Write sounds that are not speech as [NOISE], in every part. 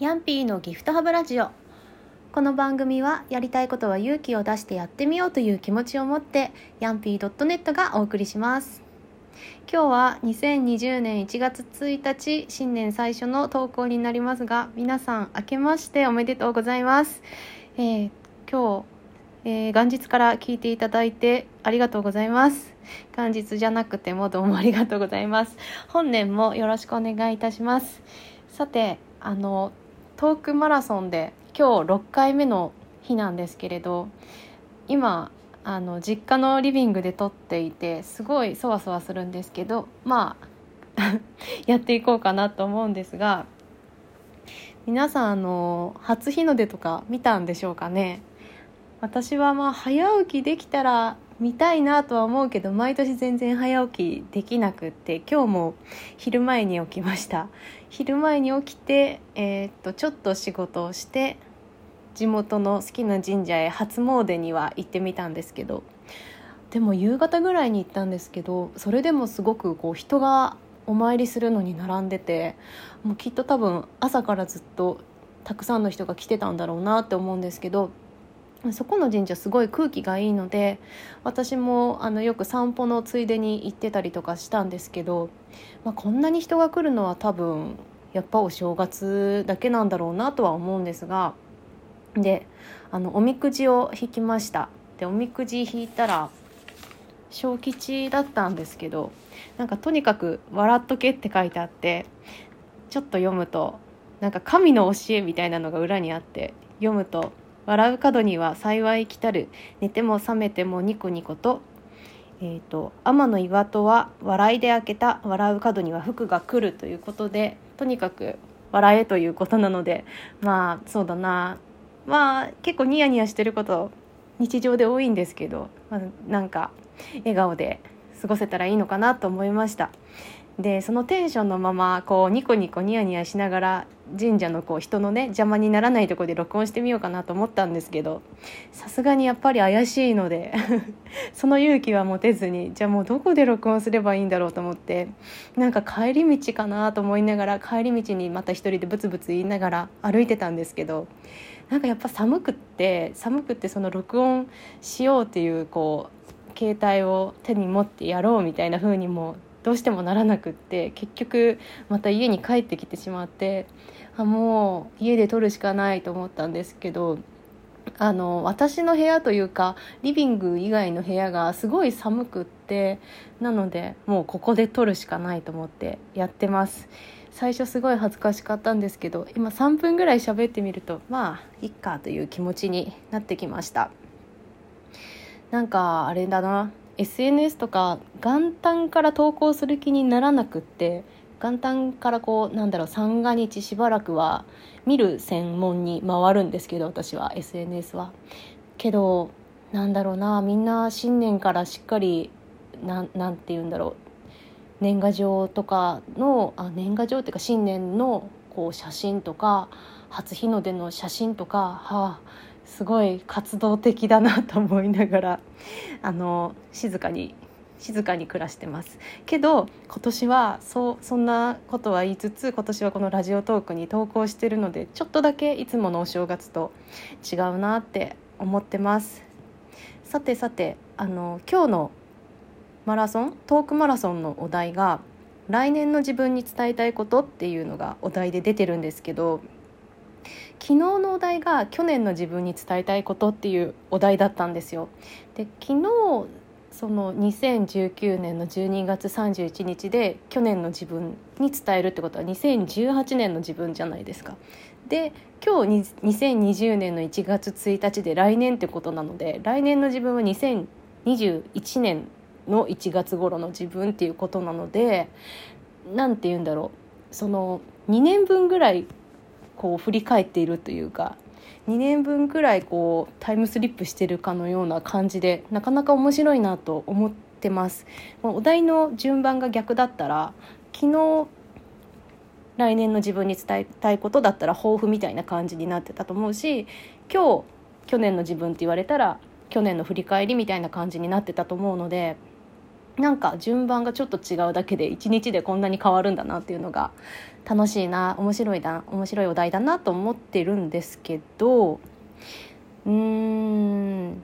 ヤンピーのギフトハブラジオ。この番組はやりたいことは勇気を出してやってみようという気持ちを持ってヤンピー .net がお送りします。今日は2020年1月1日新年最初の投稿になりますが皆さん明けましておめでとうございます、えー、今日、えー、元日から聞いていただいてありがとうございます。元日じゃなくてもどうもありがとうございます。本年もよろしくお願いいたします。さてあのトークマラソンで今日6回目の日なんですけれど今あの実家のリビングで撮っていてすごいそわそわするんですけどまあ [LAUGHS] やっていこうかなと思うんですが皆さんあの初日の出とか見たんでしょうかね。私はまあ早起きできたら見たいなとは思うけど毎年全然早起きできなくって今日も昼前に起きました。[LAUGHS] 昼前に起きて、えー、っとちょっと仕事をして地元の好きな神社へ初詣には行ってみたんですけどでも夕方ぐらいに行ったんですけどそれでもすごくこう人がお参りするのに並んでてもうきっと多分朝からずっとたくさんの人が来てたんだろうなって思うんですけどそこの神社すごい空気がいいので私もあのよく散歩のついでに行ってたりとかしたんですけど、まあ、こんなに人が来るのは多分やっぱお正月だけなんだろうなとは思うんですがであのおみくじを引きました。でおみくじ引いたら小吉だったんですけどなんかとにかく「笑っとけ」って書いてあってちょっと読むとなんか神の教えみたいなのが裏にあって読むと「笑う角には幸い来たる。寝ても覚めてもニコニコと。えーと、天の岩戸は笑いで開けた。笑う角には福が来るということでとにかく笑えということなのでまあそうだな。まあ結構ニヤニヤしてること日常で多いんですけど、まあ、なんか笑顔で過ごせたらいいのかなと思いました。でそのテンションのままこうニコニコニヤニヤしながら神社のこう人のね邪魔にならないとこで録音してみようかなと思ったんですけどさすがにやっぱり怪しいので [LAUGHS] その勇気は持てずにじゃあもうどこで録音すればいいんだろうと思ってなんか帰り道かなと思いながら帰り道にまた一人でブツブツ言いながら歩いてたんですけどなんかやっぱ寒くって寒くってその録音しようっていうこう携帯を手に持ってやろうみたいな風にもどうしてもならなくって結局また家に帰ってきてしまってあもう家で撮るしかないと思ったんですけどあの私の部屋というかリビング以外の部屋がすごい寒くってなのでもうここで撮るしかないと思ってやってます。最初すごい恥ずかしかったんですけど今3分ぐらい喋ってみるとまあいっかという気持ちになってきました。なんかあれだな。SNS とか元旦から投稿する気にならなくって元旦からこうなんだろう三が日しばらくは見る専門に回るんですけど私は SNS は。けどなんだろうなみんな新年からしっかりなんなんて言うんだろう年賀状とかのあ年賀状っていうか新年のこう写真とか初日の出の写真とかはあすごい活動的だなと思いながらあの静かに静かに暮らしてます。けど今年はそそんなことは言いつつ今年はこのラジオトークに投稿してるのでちょっとだけいつものお正月と違うなって思ってます。さてさてあの今日のマラソントークマラソンのお題が来年の自分に伝えたいことっていうのがお題で出てるんですけど昨日のお題が去年の自分に伝えたいことっていうお題だったんですよ。で昨日その2019年の12月31日で去年の自分に伝えるってことは2018年の自分じゃないですか。で今日2020年の1月1日で来年ってことなので来年の自分は2021年の1月頃の自分っていうことなので何て言うんだろうその2年分ぐらいこう振り返っているというか2年分くらいこうタイムスリップしてるかのような感じでなかなか面白いなと思ってます。お題の順番が逆だったら昨日来年の自分に伝えたいことだったら抱負みたいな感じになってたと思うし今日去年の自分って言われたら去年の振り返りみたいな感じになってたと思うのでなんか順番がちょっと違うだけで一日でこんなに変わるんだなっていうのが楽しいな面白いな面白いお題だなと思ってるんですけどうーん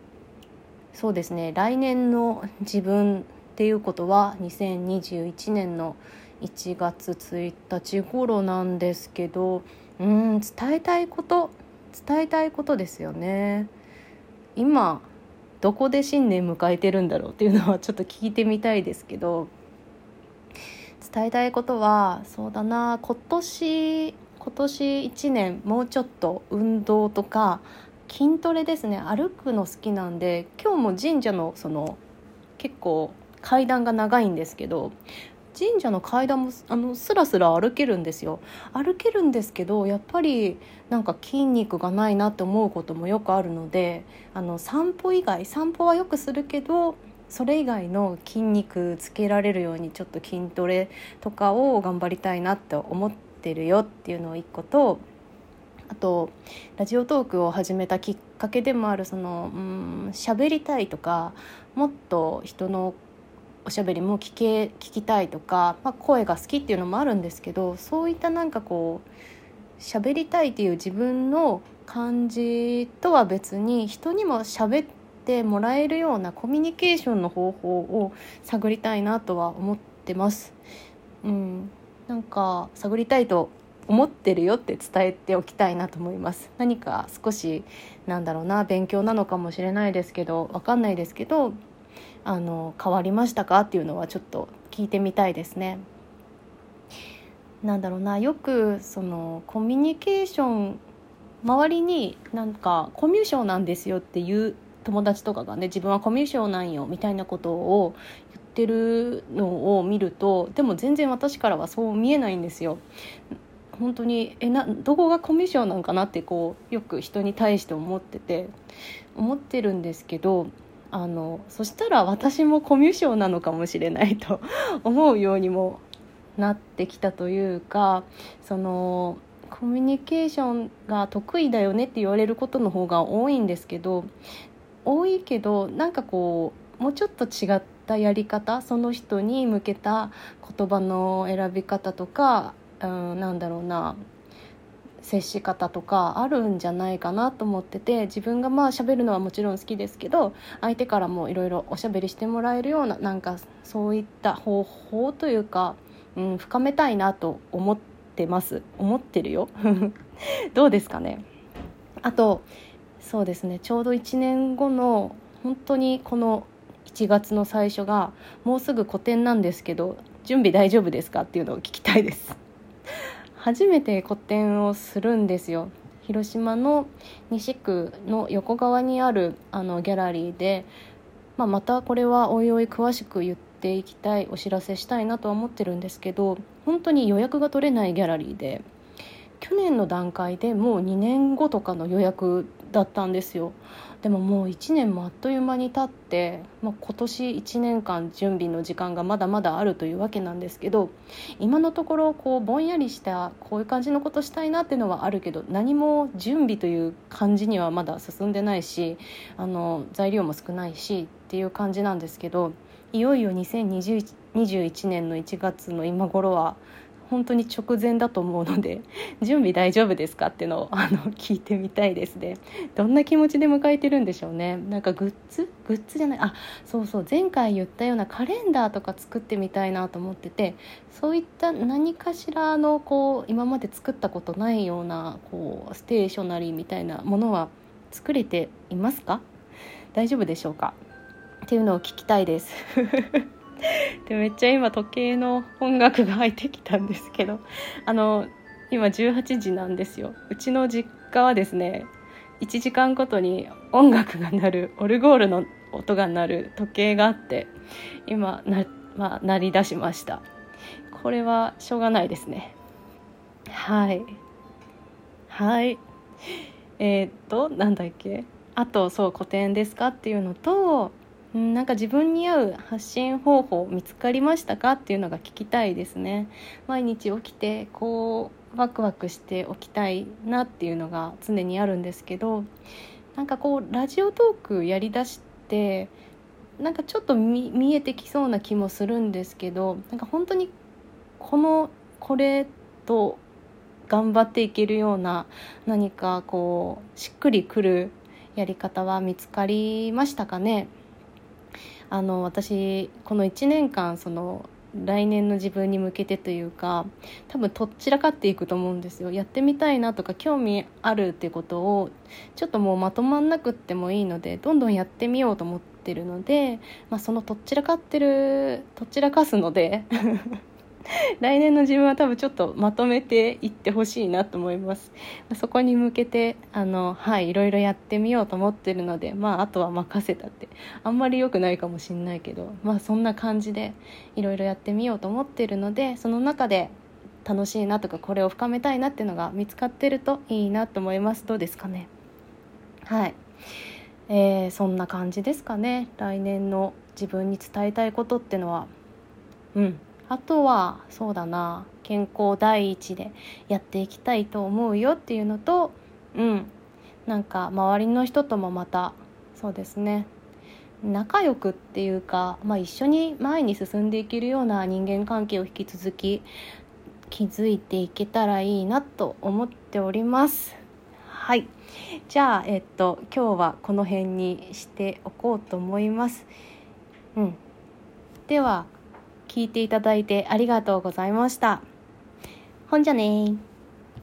そうですね。来年の自分っていうことは2021年の1月1日頃なんですけどうん伝えたいこと伝えたいことですよね。今どこで新年迎えてるんだろうっていうのはちょっと聞いてみたいですけど伝えたいことはそうだな今年今年1年もうちょっと運動とか筋トレですね。歩くの好きなんで今日も神社のその結構階段が長いんですけど神社の階段もあのスラスラ歩けるんですよ。歩けるんですけどやっぱりなんか筋肉がないなって思うこともよくあるのであの散歩以外散歩はよくするけどそれ以外の筋肉つけられるようにちょっと筋トレとかを頑張りたいなって思ってるよっていうのを一個とあとラジオトークを始めたきっかけでもあるそのうん喋りたいとかもっと人のおしゃべりも聞け聞きたいとか、まあ、声が好きっていうのもあるんですけどそういったなんかこう喋りたいっていう自分の感じとは別に人にも喋ってもらえるようなコミュニケーションの方法を探りたいなとは思ってます。うん、なんか探りたいと思ってるよって伝えておきたいなと思います何か少しなんだろうな勉強なのかもしれないですけど分かんないですけどあの変わりましたか？っていうのはちょっと聞いてみたいですね。なんだろうなよくそのコミュニケーション周りになんかコミュ障なんですよっていう友達とかがね自分はコミュ障なんよみたいなことを言ってるのを見るとでも全然私からはそう見えないんですよ。本当にえなどこがコミュ障なんかなってこうよく人に対して思ってて思ってるんですけどあのそしたら私もコミュ障なのかもしれないと [LAUGHS] 思うようにもなってきたというかそのコミュニケーションが得意だよねって言われることの方が多いんですけど多いけどなんかこうもうちょっと違ったやり方その人に向けた言葉の選び方とか、うん、なんだろうな接し方とかあるんじゃないかなと思ってて自分がまあ喋るのはもちろん好きですけど相手からもいろいろおしゃべりしてもらえるようななんかそういった方法というか、うん、深めたいなと思ってます。思ってるよ。[LAUGHS] どうですかね。あとそうですね。ちょうど1年後の本当にこの1月の最初がもうすぐ個展なんですけど準備大丈夫ですかっていうのを聞きたいです。初めて個展をするんですよ。広島の西区の横側にあるあのギャラリーで、まあ、またこれはおいおい詳しく言っていきたいお知らせしたいなとは思ってるんですけど本当に予約が取れないギャラリーで。去年の段階でもう2年後とかの予約だったんですよ。でももう1年もあっという間に経って、まあ、今年1年間準備の時間がまだまだあるというわけなんですけど今のところこうぼんやりしたこういう感じのことしたいなっていうのはあるけど何も準備という感じにはまだ進んでないしあの材料も少ないしっていう感じなんですけどいよいよ2021年の1月の今頃は本当に直前だと思うので [LAUGHS] 準備大丈夫ですかっていうのを [LAUGHS] あの聞いてみたいですね。どんな気持ちで迎えてるんでしょうね。なんかグッズ？グッズじゃない？あそうそう。前回言ったようなカレンダーとか作ってみたいなと思っててそういった何かしらのこう今まで作ったことないようなこうステーショナリーみたいなものは作れていますか？大丈夫でしょうか？っていうのを聞きたいです。[LAUGHS] でめっちゃ今時計の音楽が入ってきたんですけどあの今18時なんですよ。うちの実家はですね1時間ごとに音楽が鳴るオルゴールの音が鳴る時計があって今な、まあ、鳴り出しました。これはしょうがないですね。はい。はい。えー、っとなんだっけ？あとそう古典ですか？っていうのとなんか自分に合う発信方法見つかりましたかっていうのが聞きたいですね。毎日起きてこうワクワクしておきたいなっていうのが常にあるんですけどなんかこうラジオトークやりだしてなんかちょっと見えてきそうな気もするんですけどなんか本当にこのこれと頑張っていけるような何かこうしっくりくるやり方は見つかりましたかね？あの私この1年間その来年の自分に向けてというか多分とっちらかっていくと思うんですよ。やってみたいなとか興味あるっていうことをちょっともうまとまんなくってもいいのでどんどんやってみようと思ってるので、まあ、そのとっちらかってるとっちらかすので [LAUGHS] 来年の自分は多分ちょっとまとめていってほしいなと思います。そこに向けてあのはいいろいろやってみようと思ってるのでまああとは任せたってあんまり良くないかもしんないけどまあそんな感じでいろいろやってみようと思ってるのでその中で楽しいなとかこれを深めたいなっていうのが見つかってるといいなと思います。どうですかね？はい。えー、そんな感じですかね。来年の自分に伝えたいことってのは。うん。あとはそうだな健康第一でやっていきたいと思うよっていうのとうんなんか周りの人ともまたそうですね仲良くっていうか、まあ、一緒に前に進んでいけるような人間関係を引き続き築いていけたらいいなと思っております。はい。じゃあえっと今日はこの辺にしておこうと思います。うん。では聞いていただいてありがとうございました。ほんじゃね